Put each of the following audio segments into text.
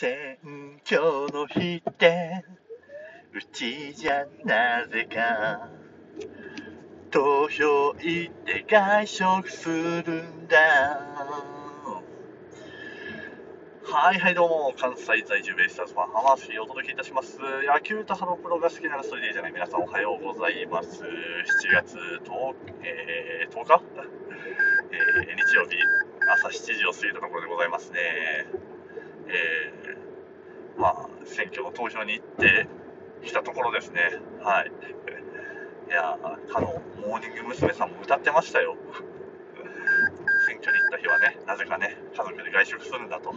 選挙の日ってうちじゃなぜか投票行って外食するんだ。はいはいどうも関西在住ベイスターズファン浜ーお届けいたします。野球とハロプロが好きならそれでいいじゃない皆さんおはようございます。7月 10,、えー、10日、えー、日曜日朝7時を過ぎたところでございますね。えー、まあ選挙の投票に行ってきたところですね。はい。いやかのモーニング娘。さんも歌ってましたよ。選挙に行った日はねなぜかね家族で外食するんだと。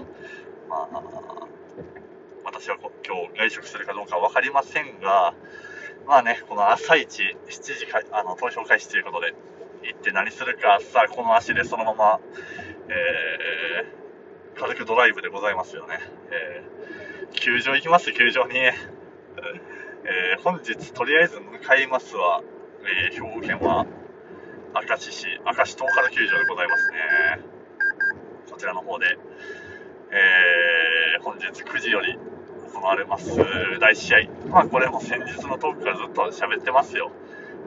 まあ私は今日外食するかどうか分かりませんがまあねこの朝一7時かあの投票開始ということで行って何するかさあこの足でそのままえー、軽くドライブでございますよね、えー、球場行きます？球場に。えー、本日とりあえず向かいますは、えー、兵庫県は明石市明石東海球場でございますね。こちらの方で、えー、本日9時より行われます第1試合。まあこれも先日のトークからずっと喋ってますよ。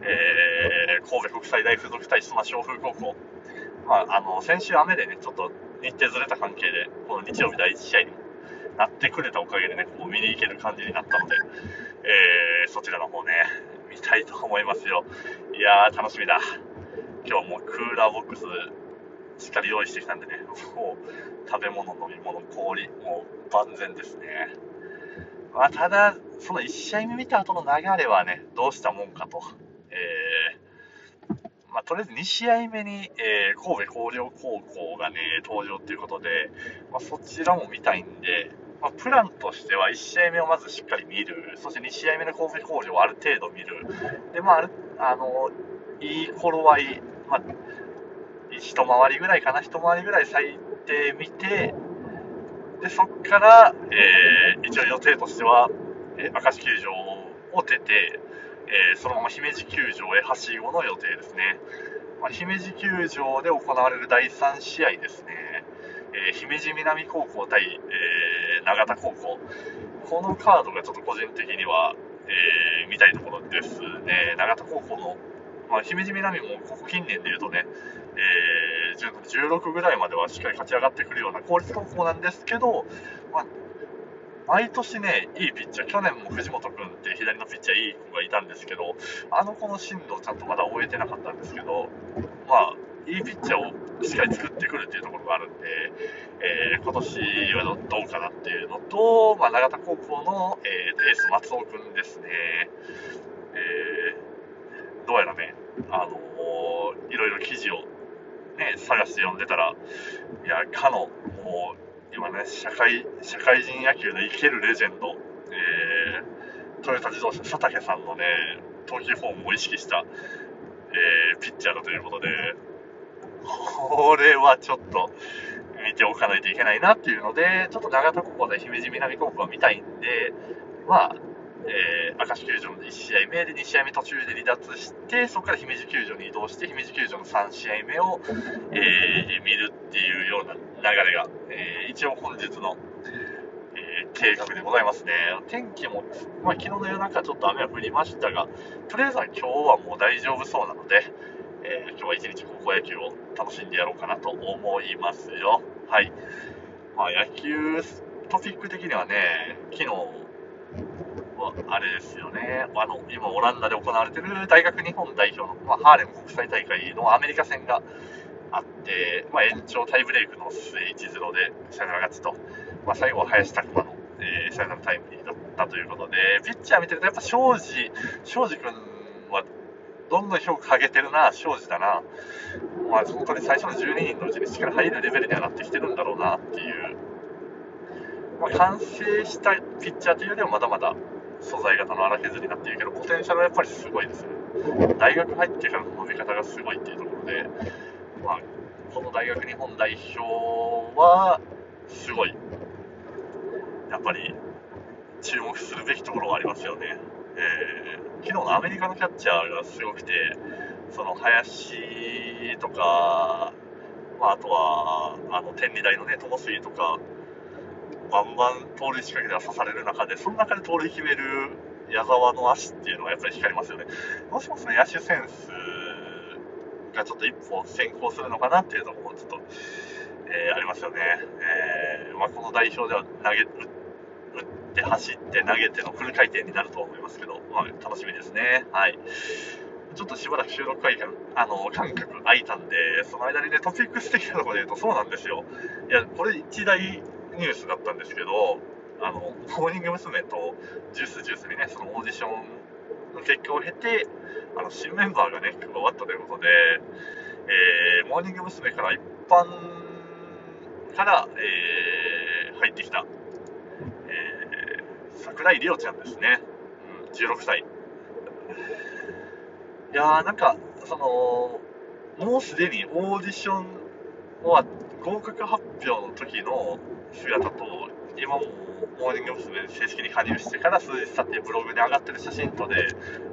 えー、神戸国際大附属対須磨翔風高校、まあ、あの先週雨でねちょっと日程ずれた関係でこの日曜日第1試合になってくれたおかげでねこう見に行ける感じになったので、えー、そちらの方ね、見たいと思いますよ。いやー、楽しみだ。今日もクーラーボックスしっかり用意してきたんでね、もう食べ物、飲み物、氷、もう万全ですね。まあ、ただ、その1試合目見た後の流れはね、どうしたもんかと。えー、まあ、とりあえず2試合目に、えー、神戸弘陵高校がね、登場ということで、まあ、そちらも見たいんで、まあ、プランとしては1試合目をまずしっかり見る、そして2試合目の神戸広陵をある程度見る、でまあ、あのいい頃合い、まあ、一回りぐらいかな、一回りぐらい最低見て、でそこから、えー、一応予定としては、えー、明石球場を出て、えー、そのまま姫路球場へはしごの予定ですね。まあ、姫路球場で行われる第3試合ですね。えー、姫路南高校対、えー、長田高校、このカードがちょっと個人的には、えー、見たいところですね、長田高校の、まあ、姫路南もここ近年でいうとね、えー、16ぐらいまではしっかり勝ち上がってくるような公立高校なんですけど、まあ、毎年ね、いいピッチャー、去年も藤本君って左のピッチャーいい子がいたんですけど、あの子の進路をちゃんとまだ終えてなかったんですけど、まあ、いいピッチャーをしっかり作ってくるっていうところがあるんで、えー、今年はどうかなっていうのと、まあ、永田高校の、えー、エース松尾君ですね、えー、どうやらね、あのー、いろいろ記事を、ね、探して読んでたら、いや、かの、ね、社会、社会人野球の生けるレジェンド、えー、トヨタ自動車佐竹さんのね、投球フォームを意識した、えー、ピッチャーだということで、これはちょっと見ておかないといけないなっていうので、ちょっと長田高校で姫路南高校は見たいんで、まあ、えー、明石球場の1試合目で2試合目途中で離脱して、そこから姫路球場に移動して、姫路球場の3試合目を、えー、見るっていうような流れが、えー、一応本日の、え計画でございますね。天気も、まあ、昨日の夜中ちょっと雨は降りましたが、とりあえずは今日はもう大丈夫そうなので、え今日は一日高校野球を楽しんでやろうかなと思いますよ。はい。まあ、野球トピック的にはね、昨日あれですよね、あの今、オランダで行われている大学日本代表の、まあ、ハーレム国際大会のアメリカ戦があって、まあ、延長タイブレークの末1-0でサヨナラ勝ちと、まあ、最後は林拓磨の、えー、サヨナラタイムリーだったということで、ピッチャー見てると、やっぱ庄司、庄司君はどんどん評価上げてるな、庄司だな、まあ、本当に最初の12人のうちに力入るレベルにはなってきてるんだろうなっていう、まあ、完成したピッチャーというよりはまだまだ素材型の荒削りになっているけど、ポテンシャルはやっぱりすごいですね。大学入ってからの伸び方がすごいっていうところで、まあ、この大学日本代表は、すごい、やっぱり注目するべきところがありますよね。えー、昨日のアメリカのキャッチャーがすごくて、その林とか、まあ、あとはあの天理大のね、友杉とか、バンバン盗塁仕掛けでは刺される中で、その中で盗塁決める矢沢の足っていうのはやっぱり光りますよね。どうしますね、野手センスがちょっと一歩先行するのかなっていうところもちょっと、えー、ありますよね。えーまあ、この代表では投げ打って走って投げてのフル回転になると思いますけど、まあ、楽しみですね。はい。ちょっとしばらく収録回が、あの、間隔空いたんで、その間にね、トピックス的なところで言うとそうなんですよ。いや、これ一大ニュースだったんですけど、あの、モーニング娘。と Juice=Juice にね、そのオーディションの結果を経て、あの、新メンバーがね、加わったということで、えー、モーニング娘。から一般から、えー、入ってきた、えー、桜井里央ちゃんですね。うん、16歳。いやー、なんか、その、もうすでにオーディションは合格発表の時の姿と、今もモーニング娘。正式に加入してから数日経ってブログに上がってる写真とで、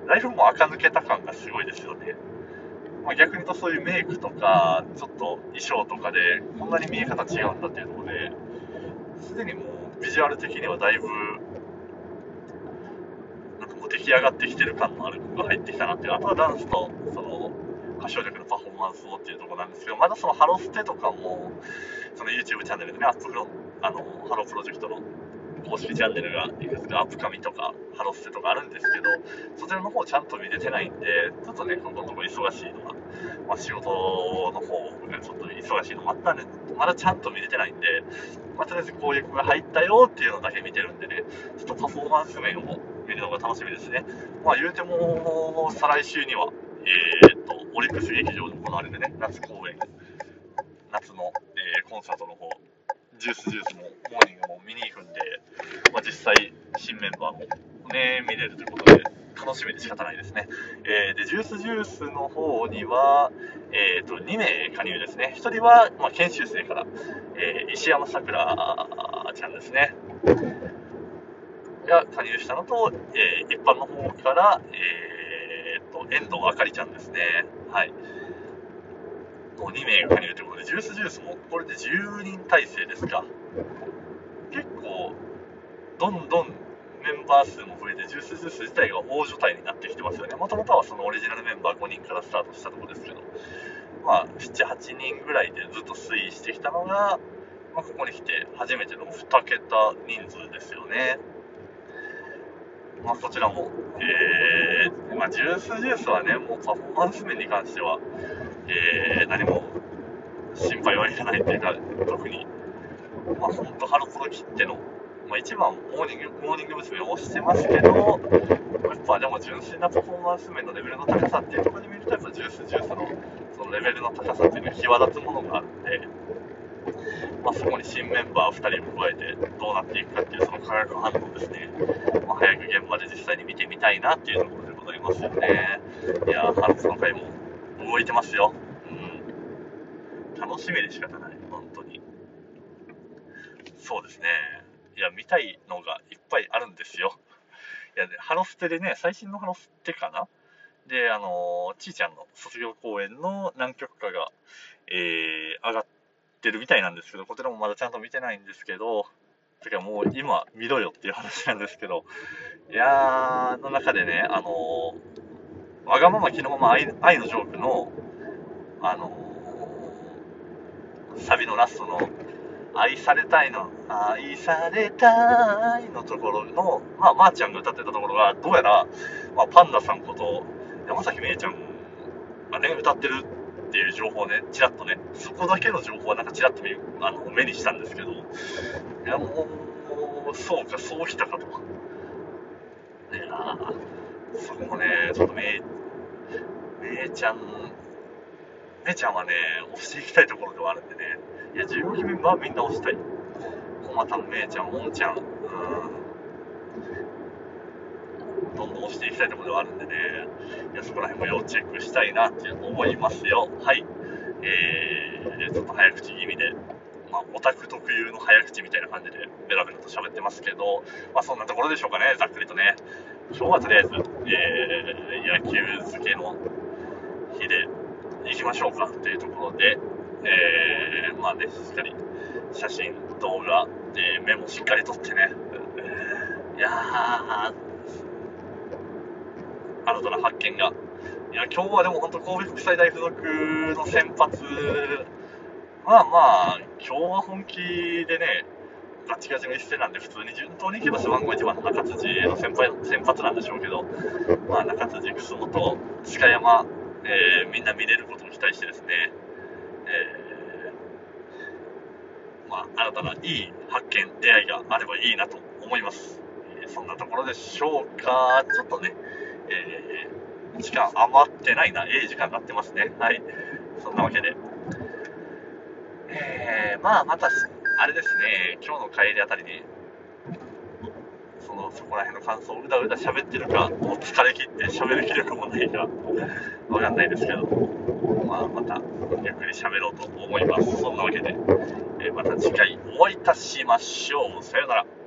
だいぶもう垢抜けた感がすごいですよね。まあ、逆に言うとそういうメイクとか、ちょっと衣装とかで、こんなに見え方違うんだっていうとこで、すでにもうビジュアル的にはだいぶなんかもう出来上がってきてる感のある子が入ってきたなっていう、あとはダンスと、その、歌唱力のパフォーマンスをっていうところなんですけど、まだそのハロステとかも、その YouTube チャンネルでね、アップフロあの、ハロープロジェクトの公式チャンネルがいくつかアップカミとかハロステとかあるんですけど、そちらの方ちゃんと見れてないんで、ちょっとね、このところ忙しいのは、まあ、仕事の方がちょっと忙しいのもあったんで、まだちゃんと見れてないんで、まあ、とりあえずこういう子が入ったよっていうのだけ見てるんでね、ちょっとパフォーマンス面を見るのが楽しみですね。まあ言うても、再来週には、えー、っと、オリックス劇場で行われるね、夏公演、夏の、えー、コンサートの方、ジュースジュースもモーニングも見に行くんで、まあ、実際新メンバーもね、見れるということで、楽しみで仕方ないですね。えー、で、ジュースジュースの方には、えー、と、2名加入ですね。1人は、まあ、研修生から、えー、石山さくらちゃんですね。が加入したのと、えー、一般の方から、えー、と、遠藤あかりちゃんですね。はい。の2名加入ということで、ジュースジュースもこれで10人体制ですか。結構、どんどんメンバー数も増えて、ジュースジュース自体が大所帯になってきてますよね。もともとはそのオリジナルメンバー5人からスタートしたところですけど、まあ、7、8人ぐらいでずっと推移してきたのが、まあ、ここに来て初めての2桁人数ですよね。まあ、こちらも、えー、まあ、ジュースジュースはね、もうパフォーマンス面に関しては、えー、何も心配はいらないっていうか、特に、まあ、本当、ハロプロ切っての、まあ、一番モーニング、モーニング娘。を推してますけど、やっぱでも純粋なパフォーマンス面のレベルの高さっていうところに見ると、やっぱ Juice=Juice のそのレベルの高さっていうのが際立つものがあって、まあ、そこに新メンバー2人を加えてどうなっていくかっていうその化学反応ですね、まあ、早く現場で実際に見てみたいなっていうところでございますよね。いやー、ハロプロ界も動いてますよ。うん。楽しみで仕方ない、本当に。そうですね。いや、見たいのがいっぱいあるんですよ。いや、ハロステでね、最新のハロステかな？で、あの、ちーちゃんの卒業公演の何曲かが、えー、上がってるみたいなんですけど、こちらもまだちゃんと見てないんですけど、てかもう今見ろよっていう話なんですけど、いやー、の中でね、あのー、わがまま気のまま愛愛のジョークの、あの、サビのラストの、愛されたいの、愛されたいのところの、まあ、まー、あ、ちゃんが歌ってたところが、どうやら、まあ、パンダさんこと山崎めいちゃんがね、歌ってるっていう情報ね、ちらっとね、そこだけの情報はなんかちらっとあの目にしたんですけど、いや、もう、そうか、そうきたかと。そこもね、ちょっとめい、めいちゃん、めいちゃんはね、押していきたいところではあるんでね、いや、15期メンバーみんな押したい。こまたん、めいちゃん、もんちゃん、うん。どんどん押していきたいところではあるんでね、いやそこら辺も要チェックしたいなって思いますよ。はい。えー、ちょっと早口気味で、まあ、オタク特有の早口みたいな感じでベラベラと喋ってますけど、まあ、そんなところでしょうかね、ざっくりとね。今日はとりあえず、えー、野球漬けの日で行きましょうかというところで、えー、まあね、しっかり写真、動画、でメモしっかり撮ってね、いやー、新たな発見が。いや、今日はでも本当、神戸国際大付属の先発、まあまあ、今日は本気でね、ガチガチの一戦なんで、普通に順当にいけば背番号1番の中辻の先輩先発なんでしょうけど、まあ、中辻、楠本、鹿山、えー、みんな見れることを期待してですね、えー、まあ、新たないい発見、出会いがあればいいなと思います。えー、そんなところでしょうか。ちょっとね、えー、時間余ってないな。ええ時間になってますね。はい。そんなわけで。まあ、また、あれですね、今日の帰りあたりに、その、そこら辺の感想をうだうだ喋ってるか、もう疲れ切って喋る気力もないか、わかんないですけど、まあ、また、ゆっくり喋ろうと思います。そんなわけで、え、また次回お会いいたしましょう。さようなら。